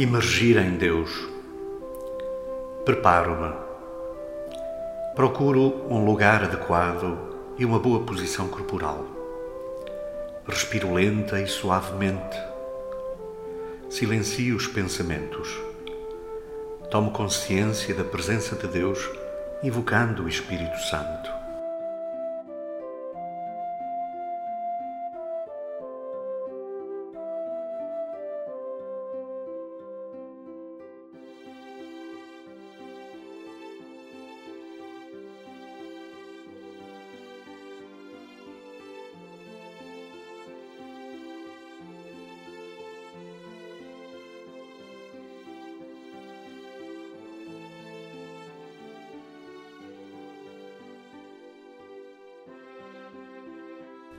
Imergir em Deus. Preparo-me. Procuro um lugar adequado e uma boa posição corporal. Respiro lenta e suavemente. Silencio os pensamentos. Tomo consciência da presença de Deus, invocando o Espírito Santo.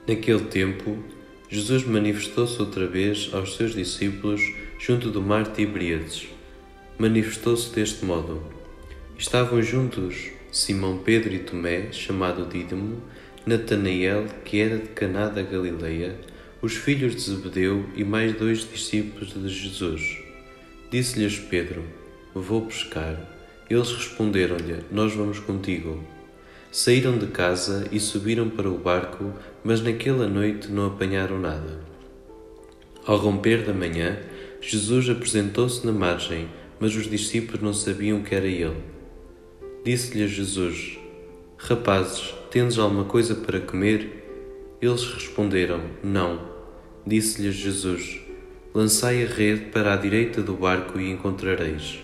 Naquele tempo, Jesus manifestou-se outra vez aos seus discípulos junto do mar Tiberíades. Manifestou-se deste modo: Estavam juntos Simão Pedro e Tomé, chamado Dídimo, Natanael, que era de Caná da Galileia, os filhos de Zebedeu e mais dois discípulos de Jesus. Disse-lhes Pedro: Vou pescar. Eles responderam-lhe: Nós vamos contigo. Saíram de casa e subiram para o barco, mas naquela noite não apanharam nada. Ao romper da manhã, Jesus apresentou-se na margem, mas os discípulos não sabiam que era ele. Disse-lhes Jesus: Rapazes, tendes alguma coisa para comer? Eles responderam: Não. Disse-lhes Jesus: Lançai a rede para a direita do barco e encontrareis.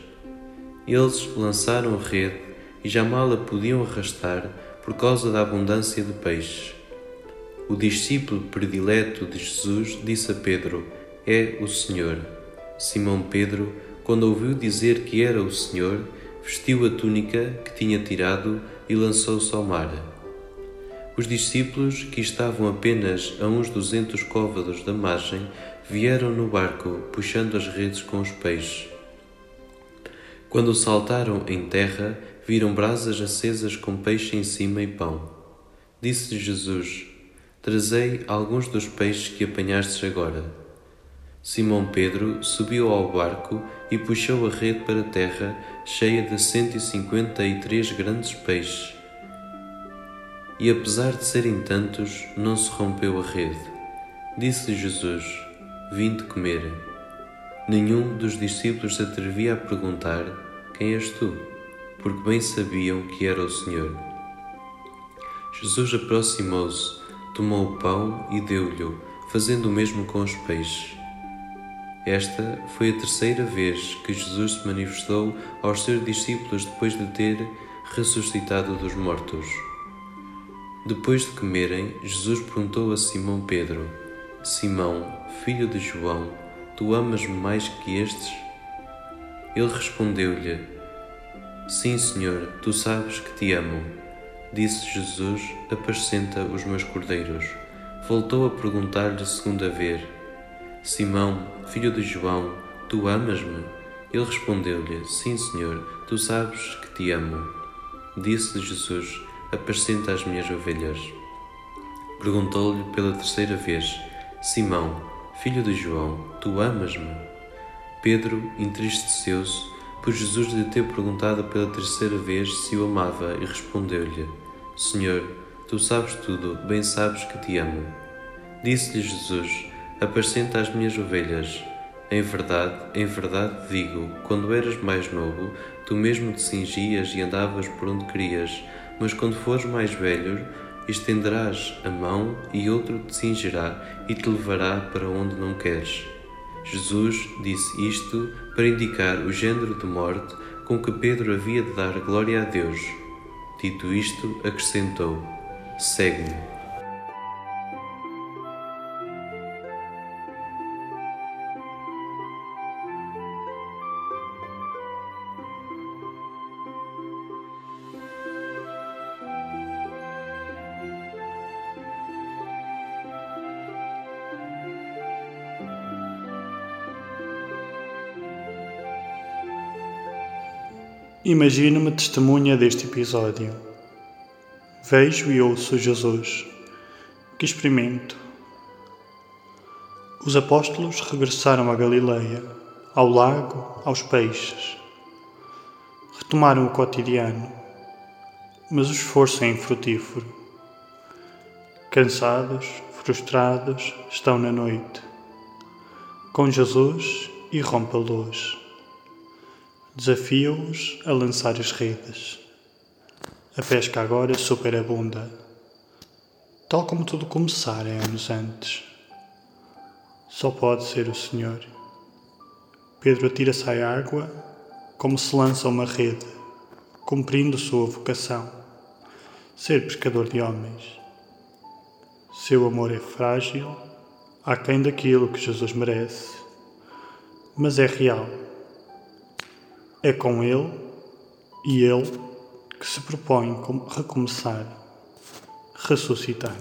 Eles lançaram a rede e já mal a podiam arrastar por causa da abundância de peixes. O discípulo predileto de Jesus disse a Pedro: É o Senhor. Simão Pedro, quando ouviu dizer que era o Senhor, vestiu a túnica que tinha tirado e lançou-se ao mar. Os discípulos, que estavam apenas a uns duzentos côvados da margem, vieram no barco, puxando as redes com os peixes. Quando saltaram em terra, viram brasas acesas com peixe em cima e pão. Disse Jesus: Trazei alguns dos peixes que apanhastes agora. Simão Pedro subiu ao barco e puxou a rede para a terra, cheia de cento e cinquenta e três grandes peixes. E apesar de serem tantos, não se rompeu a rede. Disse Jesus: Vinde comer. Nenhum dos discípulos se atrevia a perguntar: Quem és tu? Porque bem sabiam que era o Senhor. Jesus aproximou-se, tomou o pão e deu-lhe, fazendo o mesmo com os peixes. Esta foi a terceira vez que Jesus se manifestou aos seus discípulos depois de ter ressuscitado dos mortos. Depois de comerem, Jesus perguntou a Simão Pedro: Simão, filho de João, tu amas-me mais que estes? Ele respondeu-lhe: Sim, Senhor, tu sabes que te amo. Disse Jesus: Apacenta os meus cordeiros. Voltou a perguntar-lhe segunda vez: Simão, filho de João, tu amas-me? Ele respondeu-lhe: Sim, Senhor, tu sabes que te amo. Disse Jesus: Apacenta as minhas ovelhas. Perguntou-lhe pela terceira vez: Simão, filho de João, tu amas-me? Pedro entristeceu-se por Jesus lhe ter perguntado pela terceira vez se o amava e respondeu-lhe: Senhor, tu sabes tudo, bem sabes que te amo. Disse-lhe Jesus: Apacenta as minhas ovelhas. Em verdade, em verdade digo: quando eras mais novo, tu mesmo te cingias e andavas por onde querias, mas quando fores mais velho, estenderás a mão e outro te cingirá e te levará para onde não queres. Jesus disse isto para indicar o género de morte com que Pedro havia de dar glória a Deus. Dito isto, acrescentou: Segue-me. Imagino-me testemunha deste episódio. Vejo e ouço Jesus, que experimento. Os apóstolos regressaram a Galileia, ao lago, aos peixes. Retomaram o cotidiano, mas o esforço é infrutífero. Cansados, frustrados, estão na noite. Com Jesus irrompe a luz. Desafia-os a lançar as redes. A pesca agora superabunda, tal como tudo começara anos antes. Só pode ser o Senhor. Pedro atira-se à água como se lança uma rede, cumprindo sua vocação, ser pescador de homens. Seu amor é frágil, aquém daquilo que Jesus merece, mas é real. É com Ele e Ele que se propõe recomeçar, ressuscitar.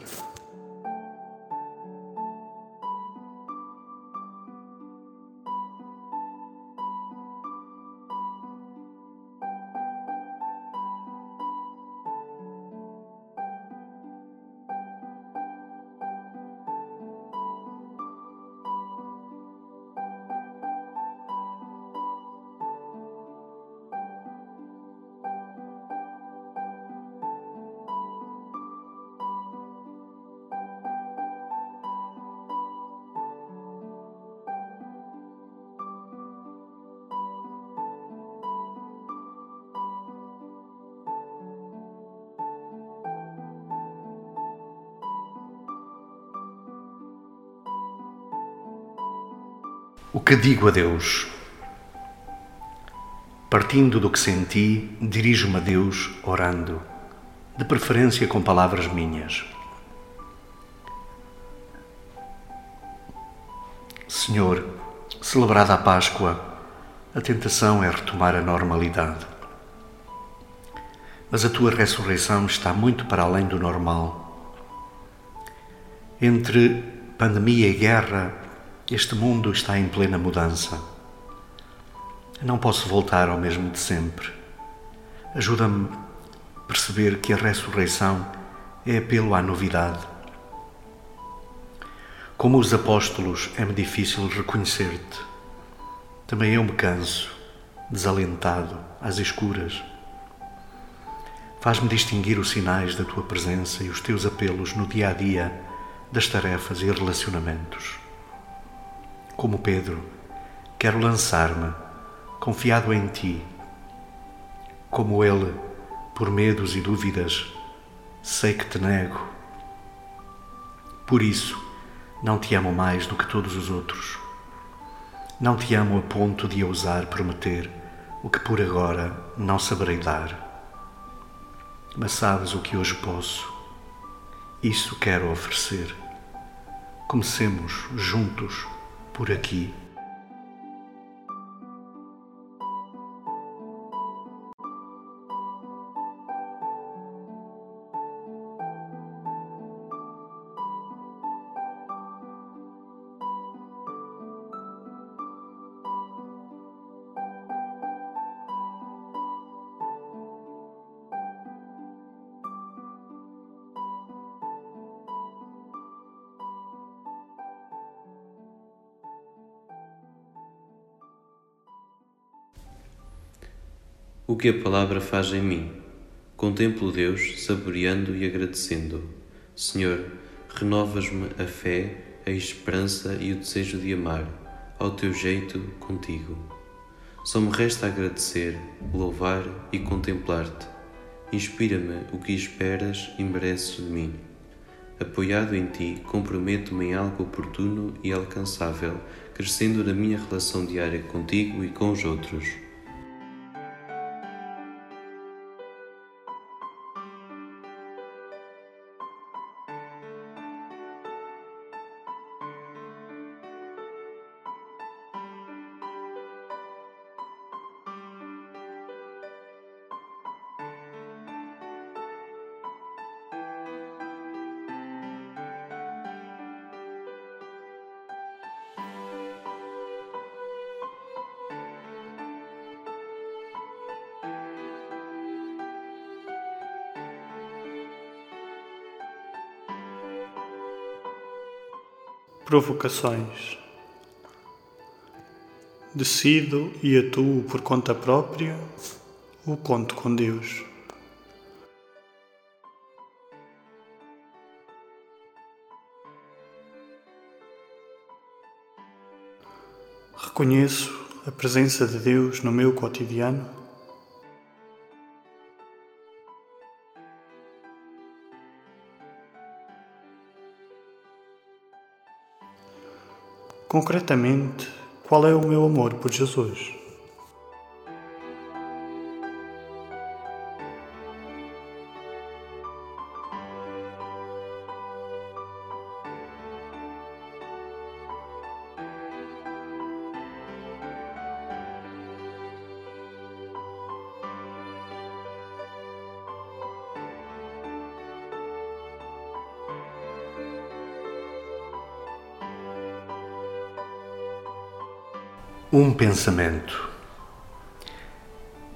O que digo a Deus? Partindo do que senti, dirijo-me a Deus orando, de preferência com palavras minhas. Senhor, celebrada a Páscoa, a tentação é retomar a normalidade. Mas a tua ressurreição está muito para além do normal. Entre pandemia e guerra, este mundo está em plena mudança. Não posso voltar ao mesmo de sempre. Ajuda-me a perceber que a ressurreição é apelo à novidade. Como os apóstolos, é-me difícil reconhecer-te. Também eu me canso, desalentado, às escuras. Faz-me distinguir os sinais da tua presença e os teus apelos no dia a dia das tarefas e relacionamentos como Pedro, quero lançar-me, confiado em ti. Como ele, por medos e dúvidas, sei que te nego. Por isso, não te amo mais do que todos os outros. Não te amo a ponto de ousar prometer o que por agora não saberei dar. Mas sabes o que hoje posso. Isso quero oferecer. Comecemos juntos por aqui O que a palavra faz em mim? Contemplo Deus, saboreando e agradecendo. Senhor, renovas-me a fé, a esperança e o desejo de amar, ao teu jeito, contigo. Só me resta agradecer, louvar e contemplar-te. Inspira-me o que esperas e mereces de mim. Apoiado em ti, comprometo-me em algo oportuno e alcançável, crescendo na minha relação diária contigo e com os outros. Provocações. decido e atuo por conta própria ou conto com Deus? Reconheço a presença de Deus no meu cotidiano? Concretamente, qual é o meu amor por Jesus? Um pensamento.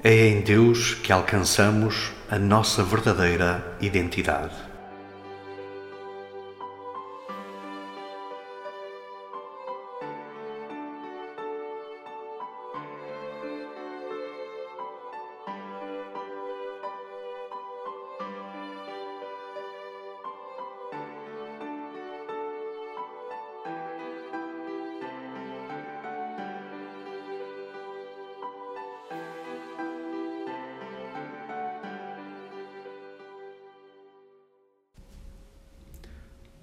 É em Deus que alcançamos a nossa verdadeira identidade.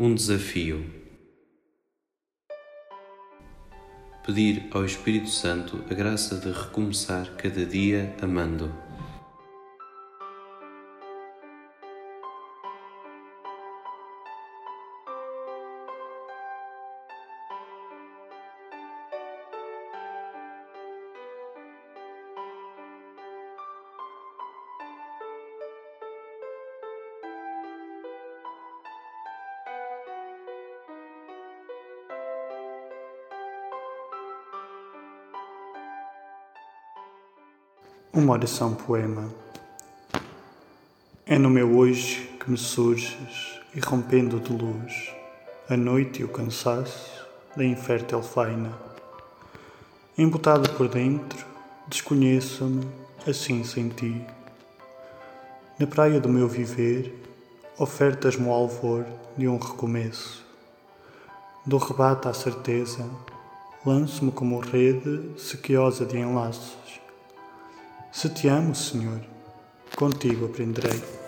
Um desafio. Pedir ao Espírito Santo a graça de recomeçar cada dia amando. Uma oração poema. É no meu hoje que me surges, irrompendo de luz, a noite e o cansaço da infértil faina. Embotado por dentro, desconheço-me assim sem ti. Na praia do meu viver, ofertas-me o alvor de um recomeço. Do rebate à certeza, lanço-me como rede sequiosa de enlaços se te amo, Senhor, contigo aprenderei.